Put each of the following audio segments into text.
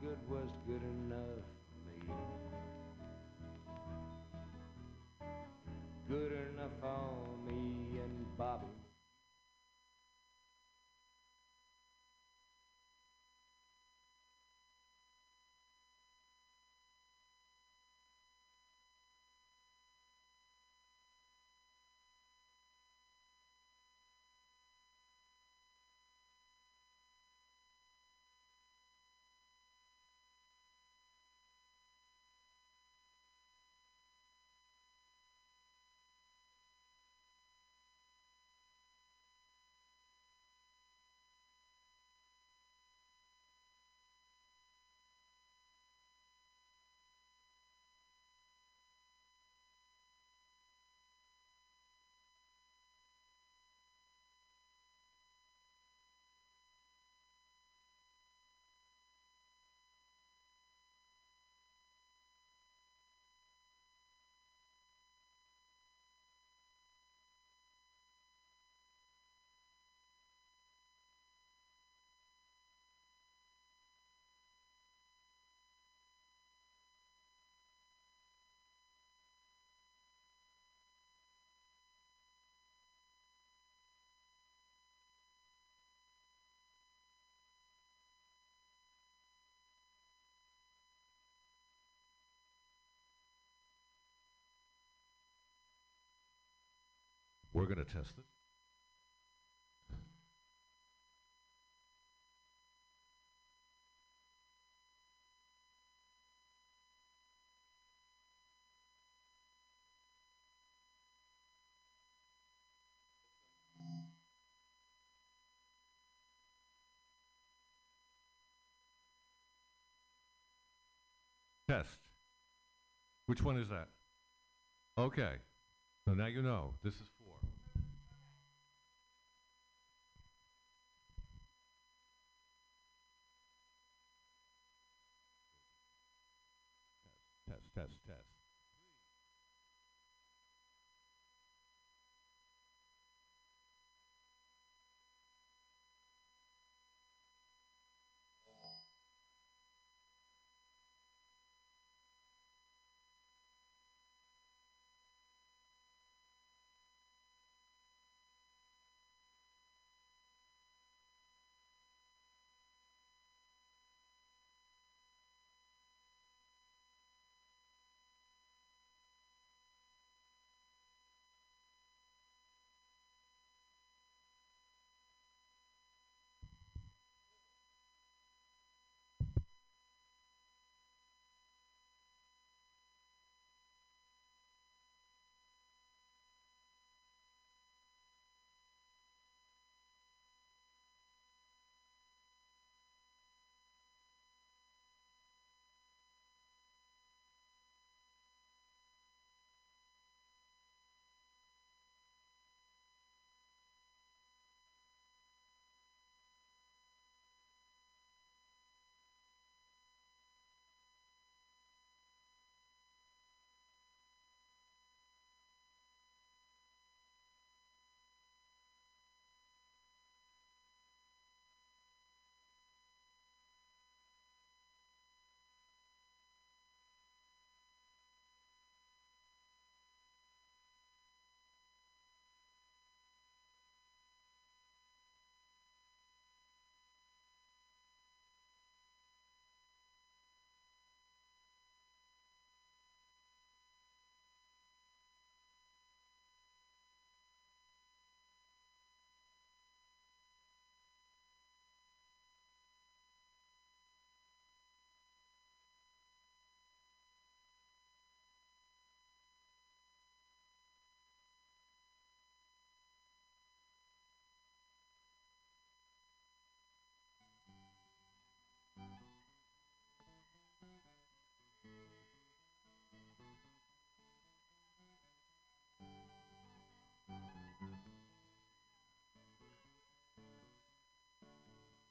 good was good enough for me. Good enough for me and Bobby. We're going to test it. Test. Which one is that? Okay. So now you know. This is Test, test,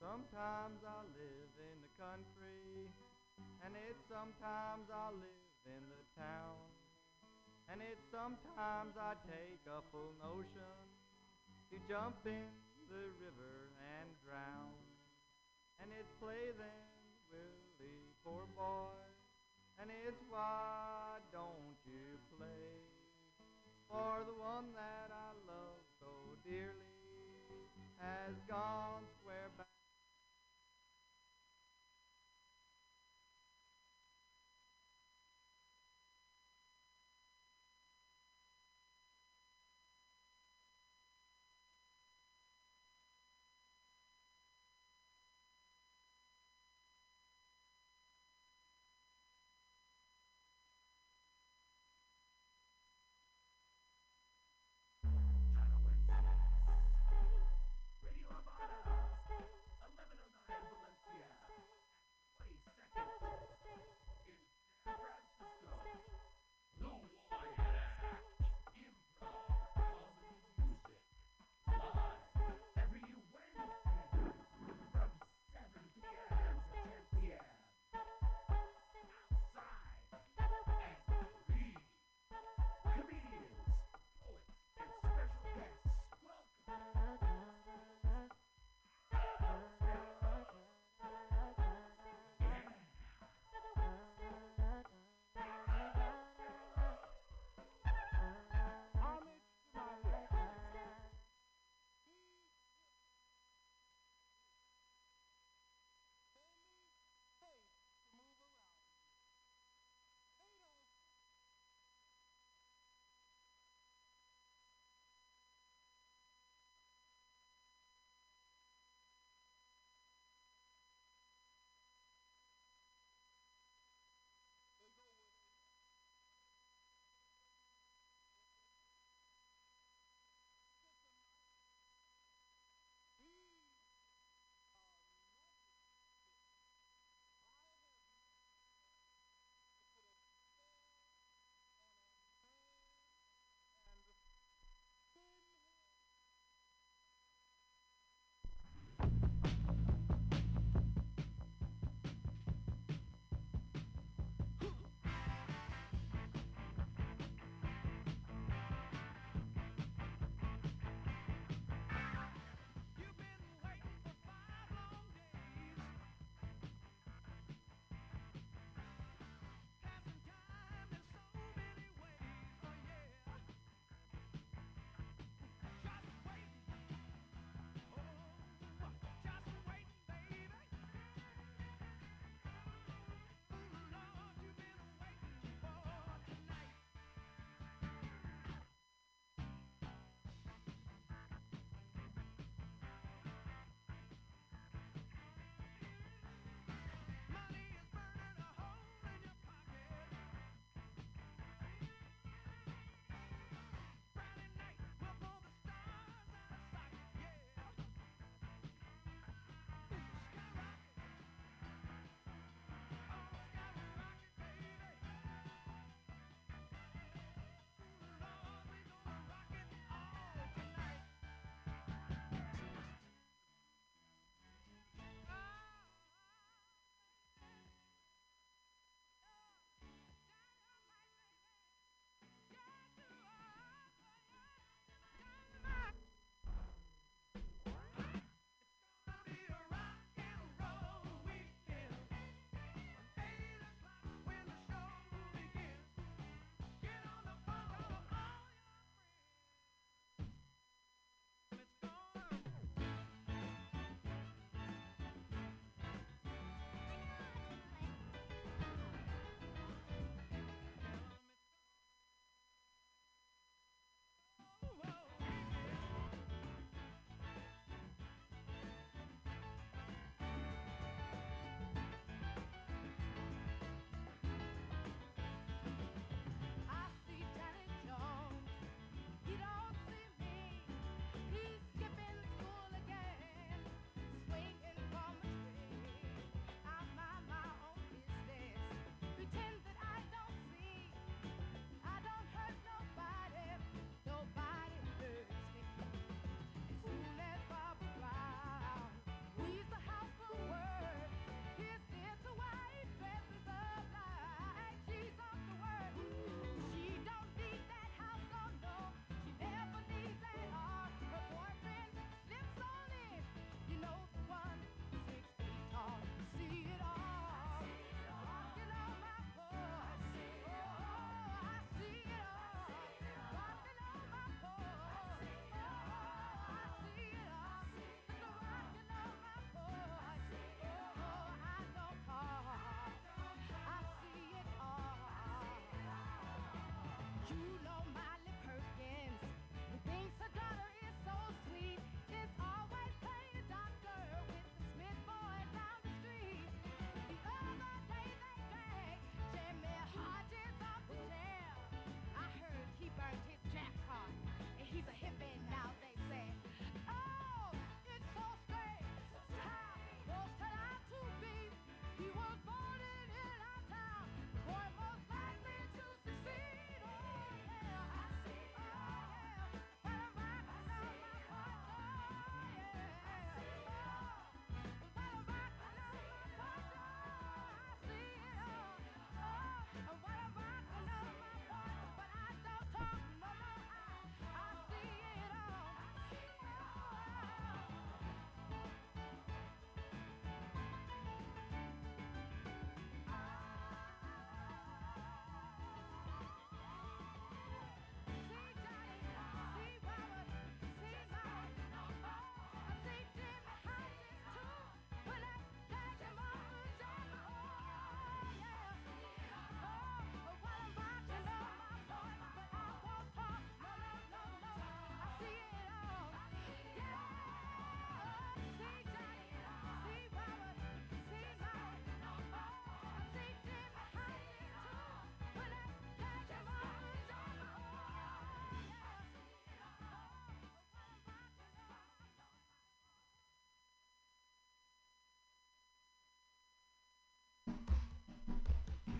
Sometimes I live in the country, and it's sometimes I live in the town. And it's sometimes I take a full notion to jump in the river and drown. And it's play then, Willie, poor boy, and it's why don't you play for the one that I love so dearly has gone square back.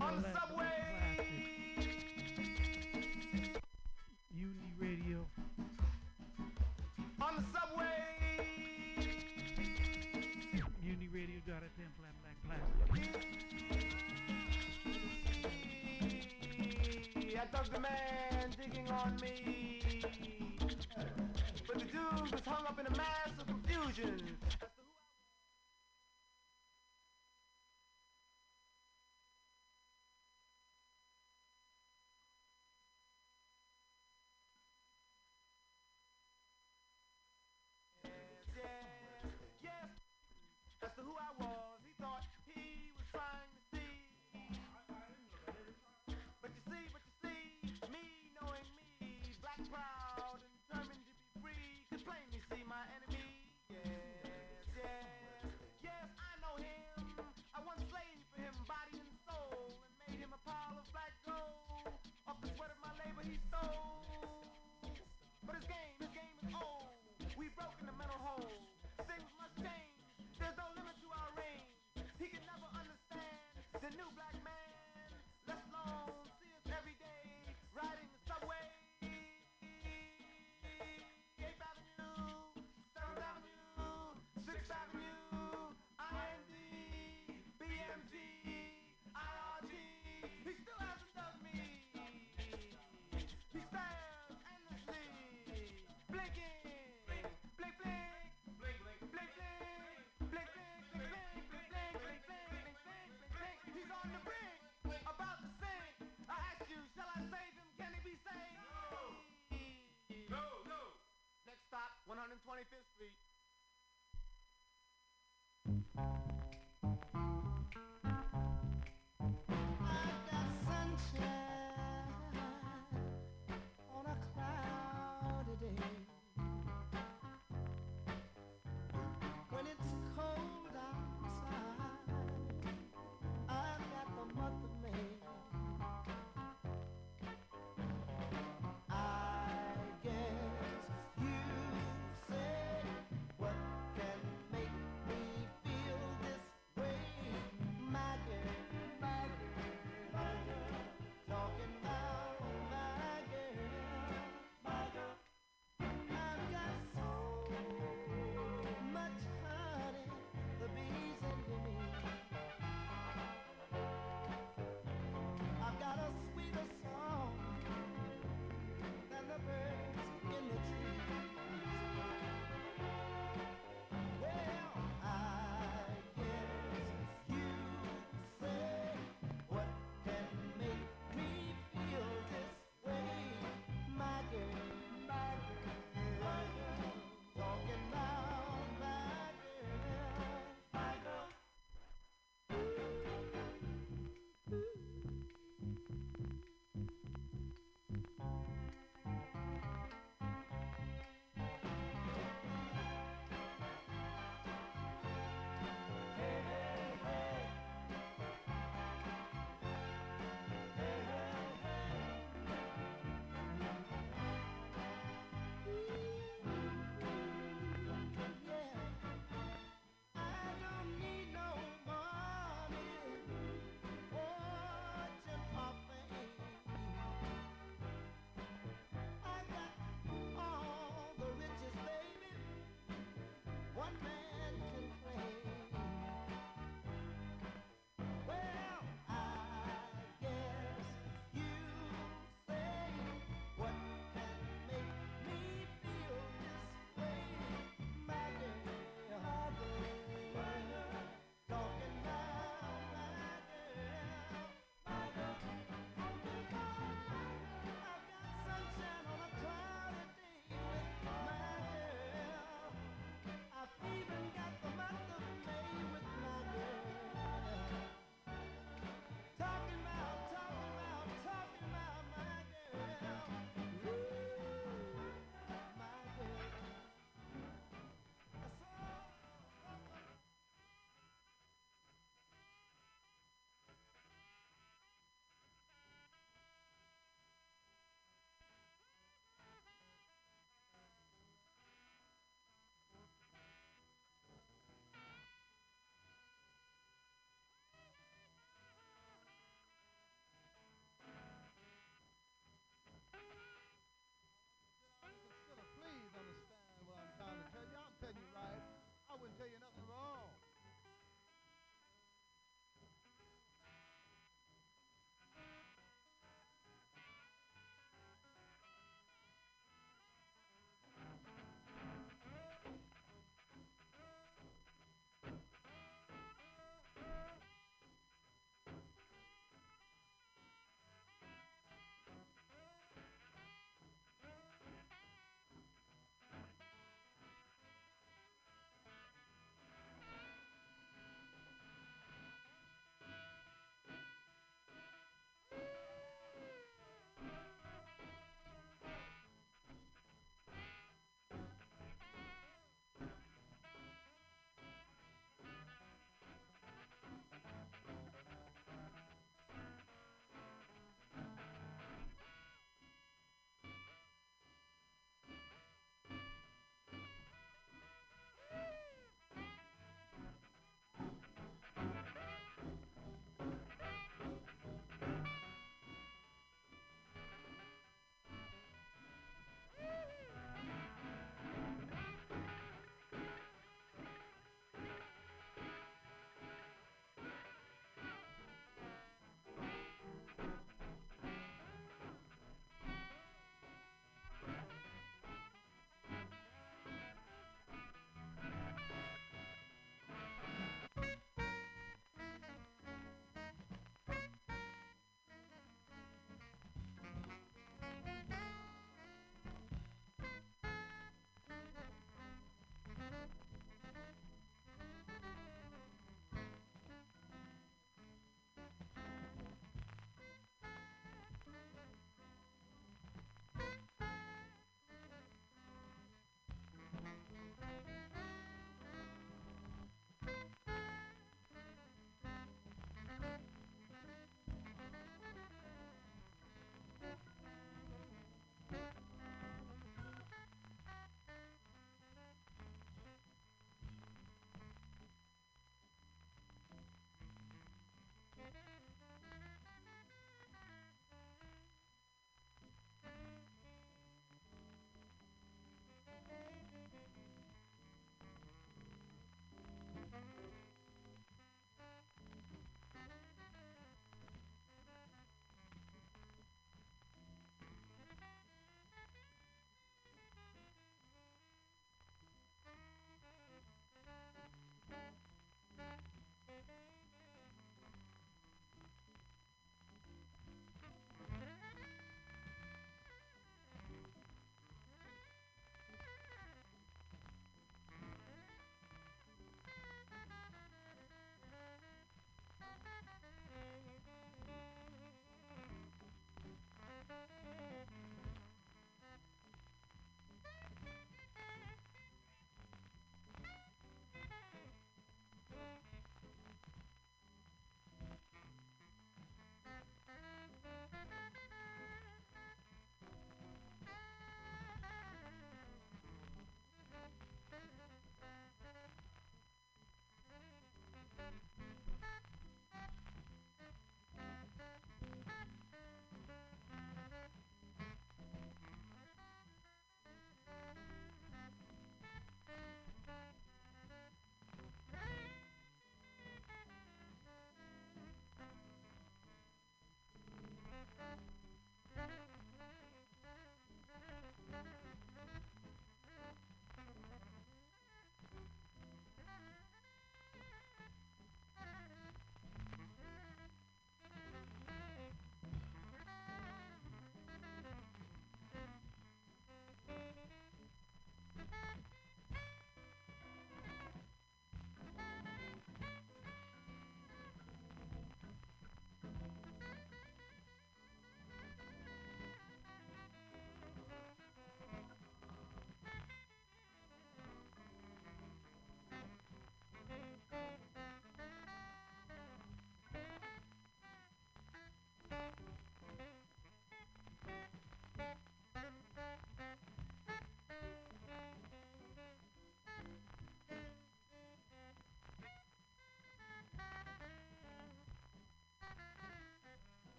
on the subway. Mutiny Radio. On the subway. Mutiny Radio. Dot FM. Flat black plastic. I dug the man digging on me, but the dude was hung up in a mass of confusion. New black man left alone sees every day riding the subway. 8th Avenue, 7th Avenue, 6th Avenue, IND, He still hasn't me. He stares endlessly, blinking. 25th Street.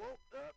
Woke up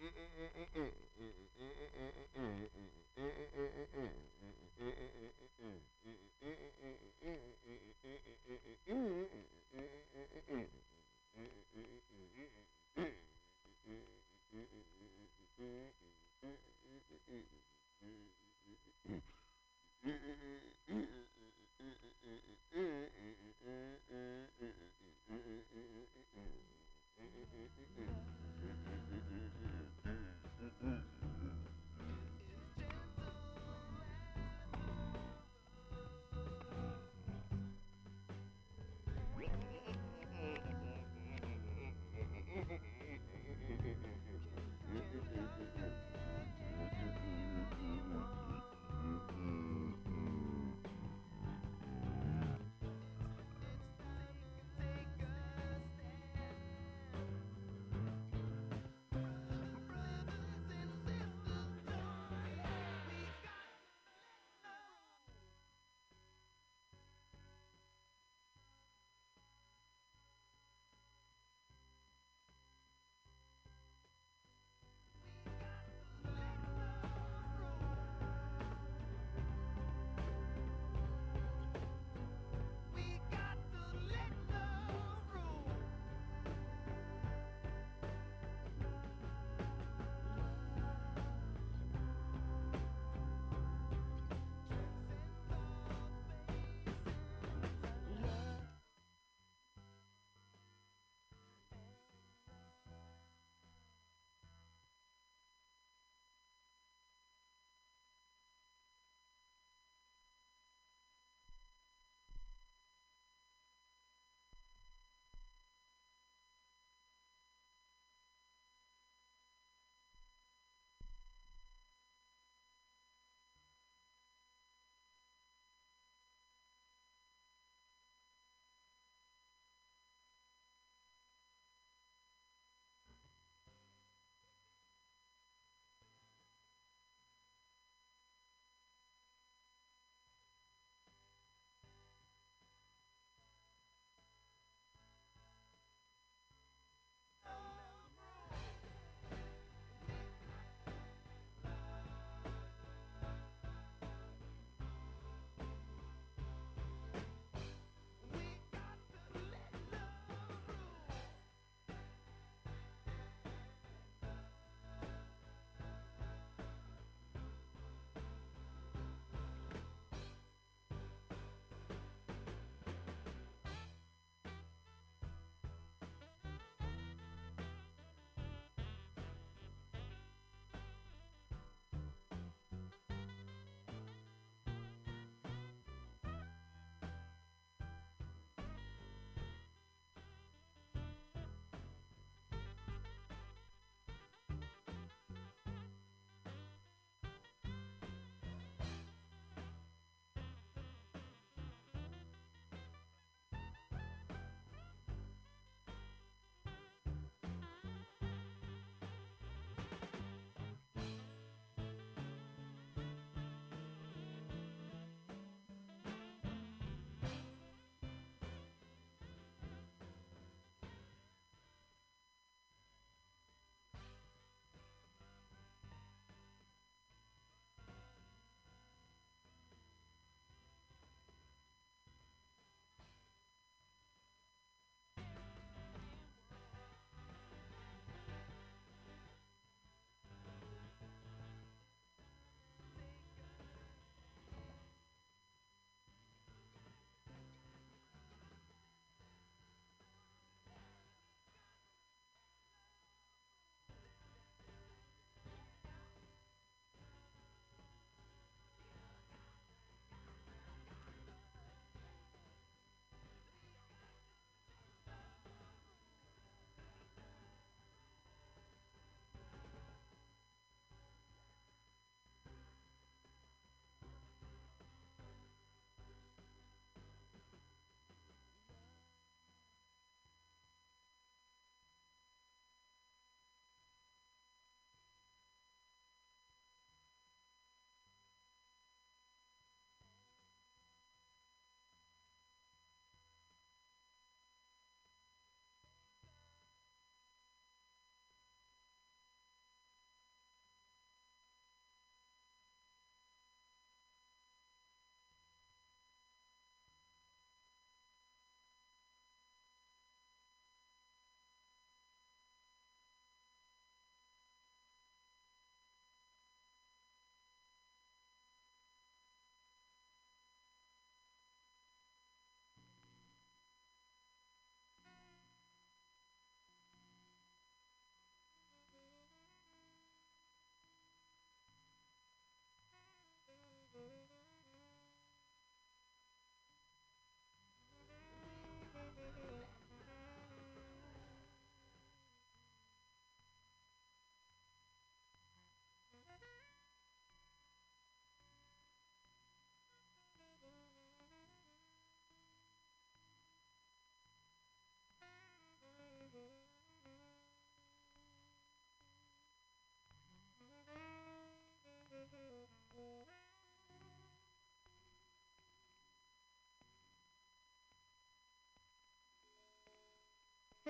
Mm-hmm. 嗯嗯。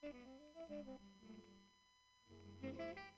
Thank you.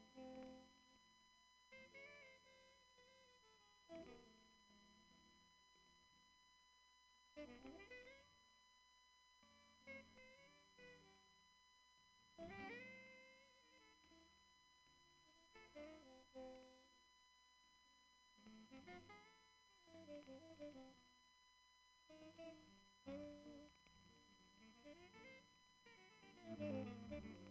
Thank you.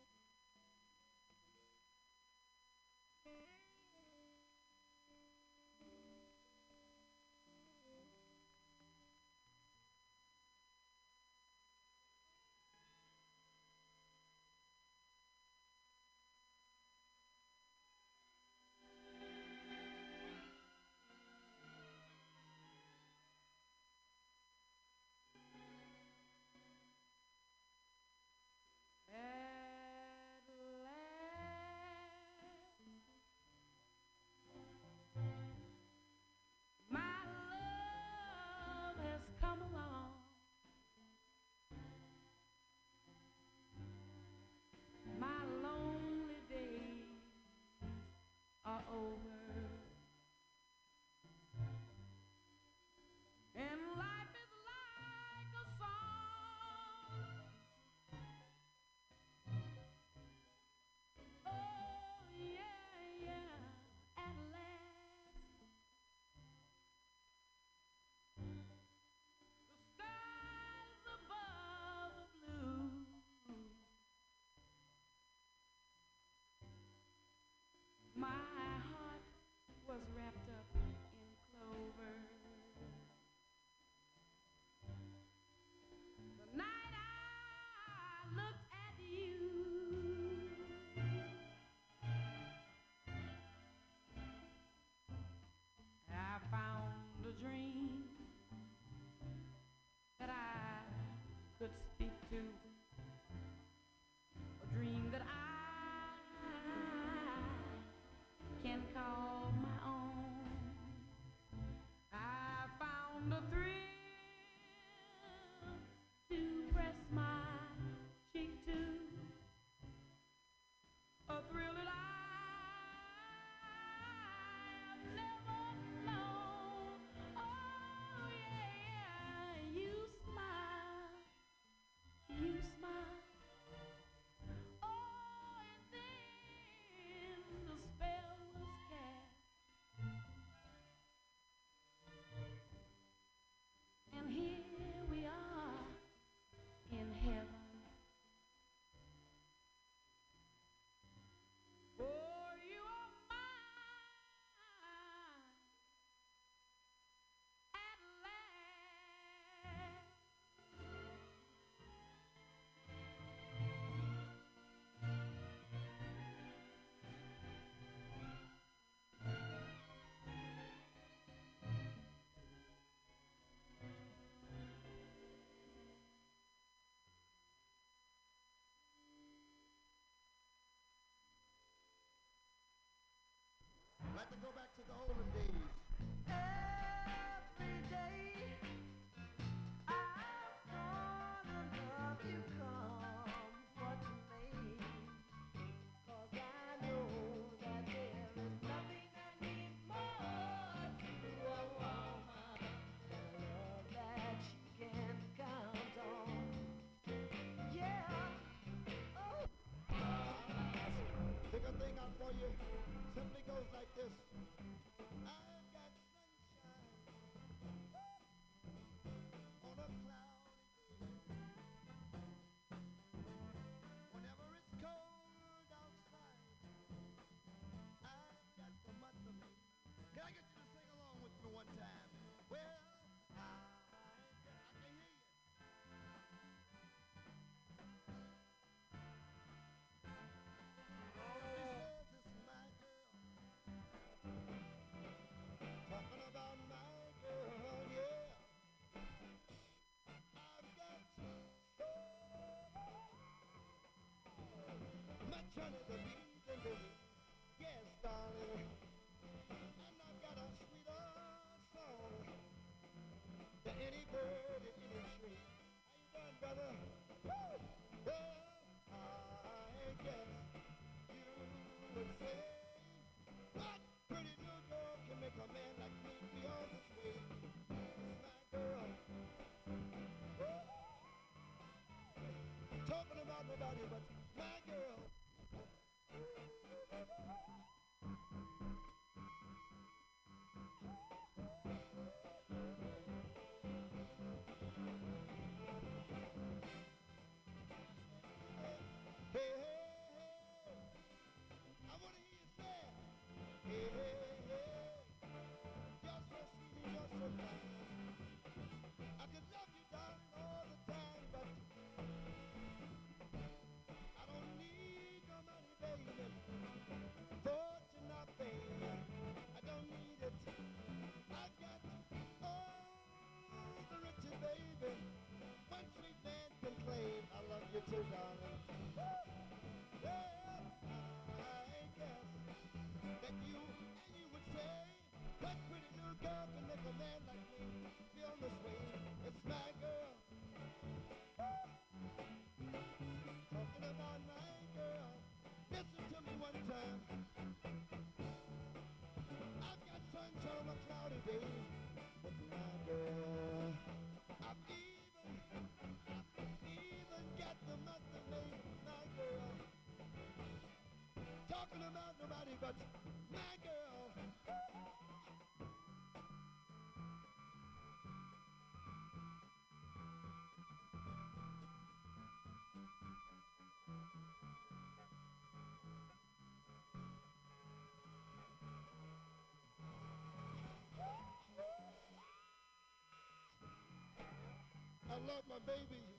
to go back to the olden days. Every day I'm gonna love you come what may. 'Cause I know that there is nothing that means more to a woman than a love that she can count on. Yeah. Oh. Pick a thing out for you. Simply goes like this. Nobody but my girl. I love you too, darling. I guess that you and you would say pretty girl can make a man like me feel this way. It's my about nobody but my girl. I love my baby.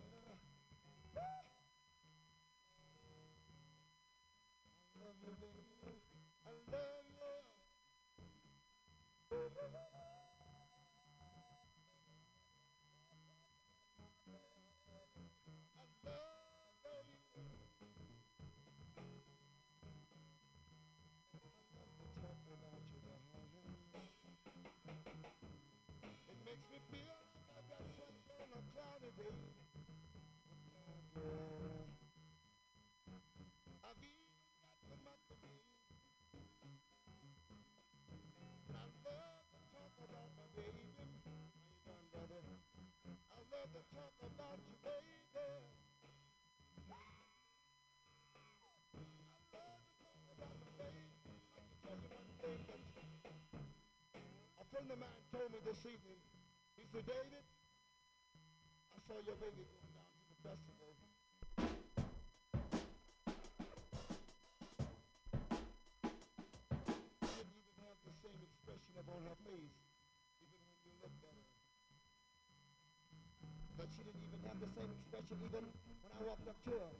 Friend of mine told me this evening. He said, David, I saw your baby going down to the festival. She didn't even have the same expression upon her face, even when you looked at her. But she didn't even have the same expression even when I walked up to her.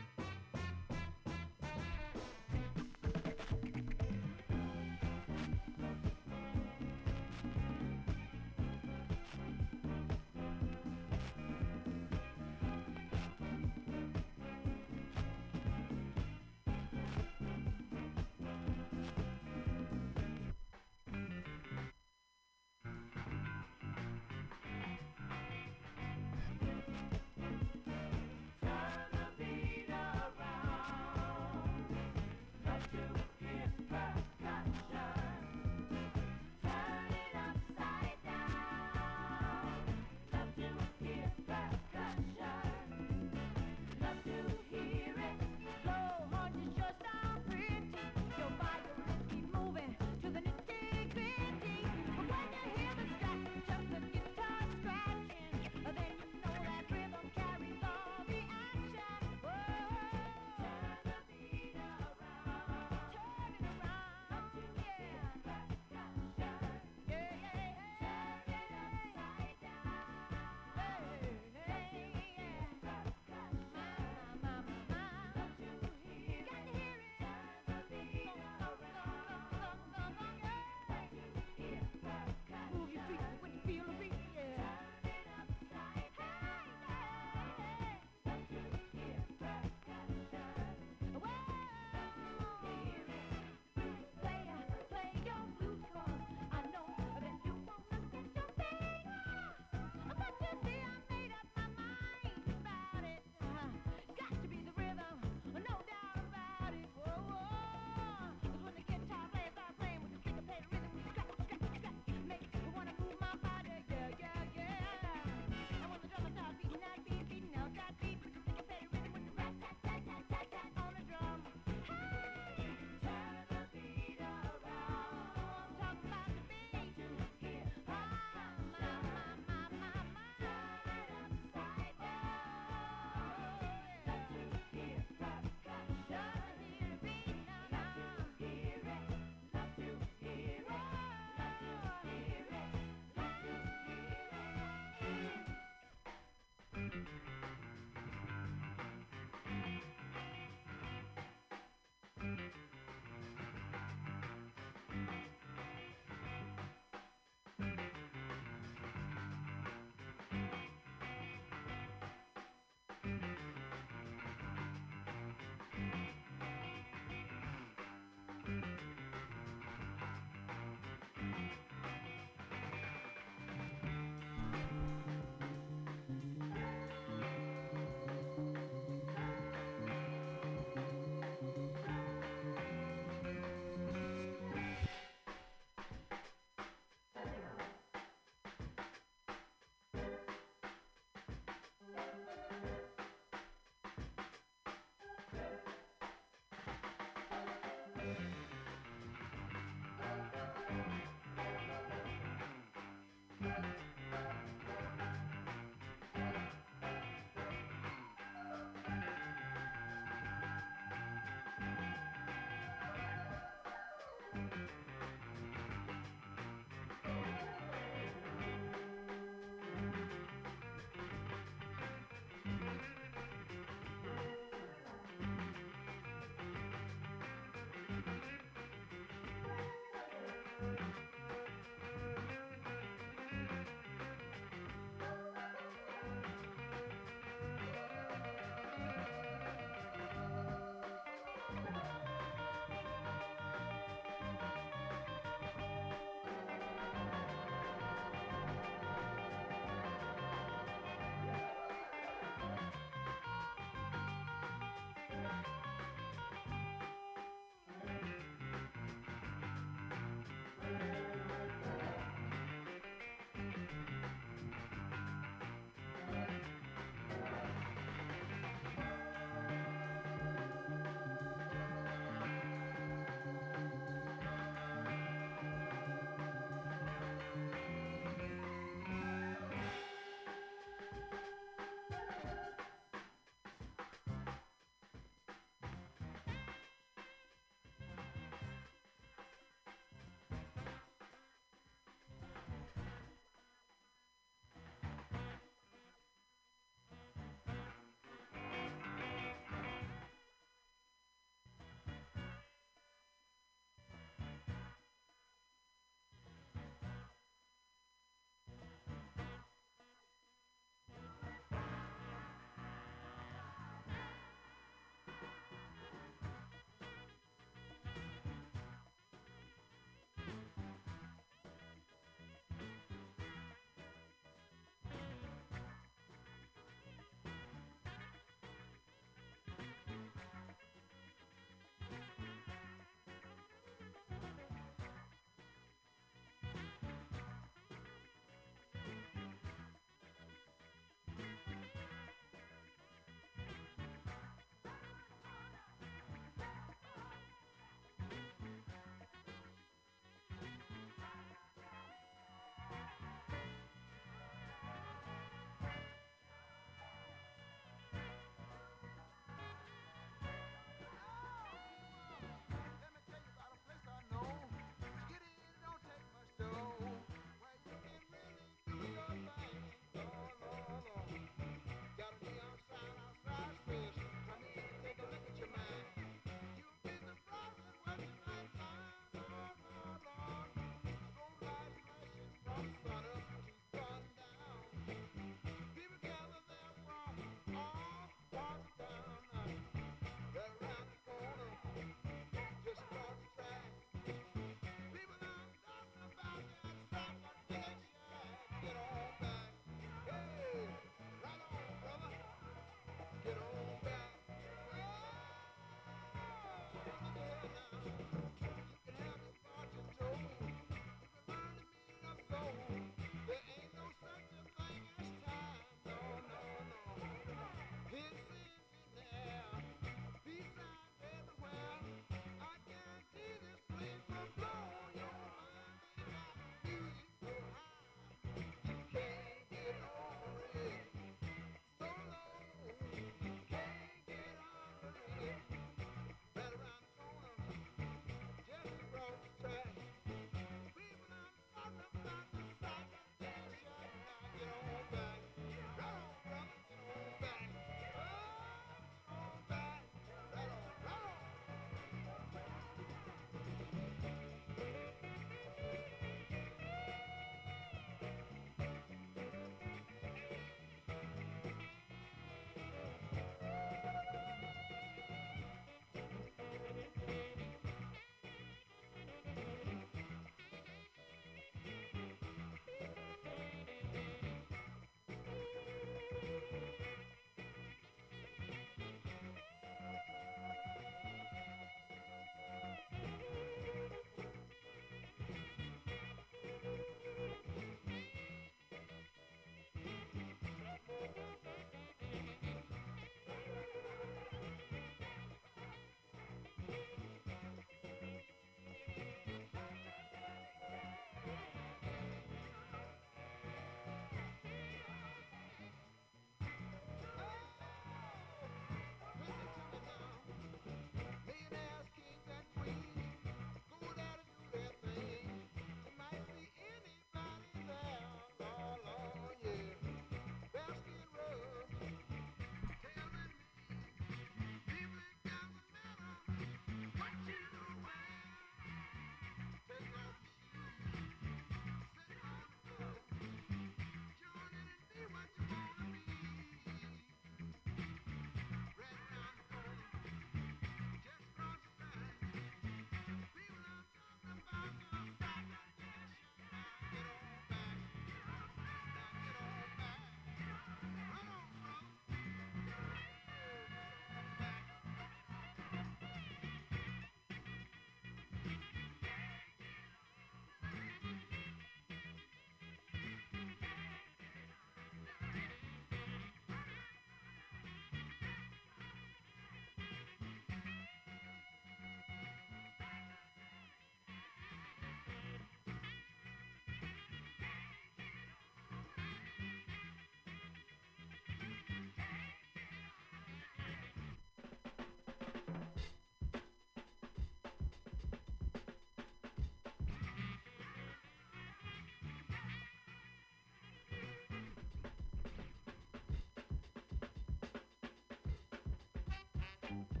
Bye.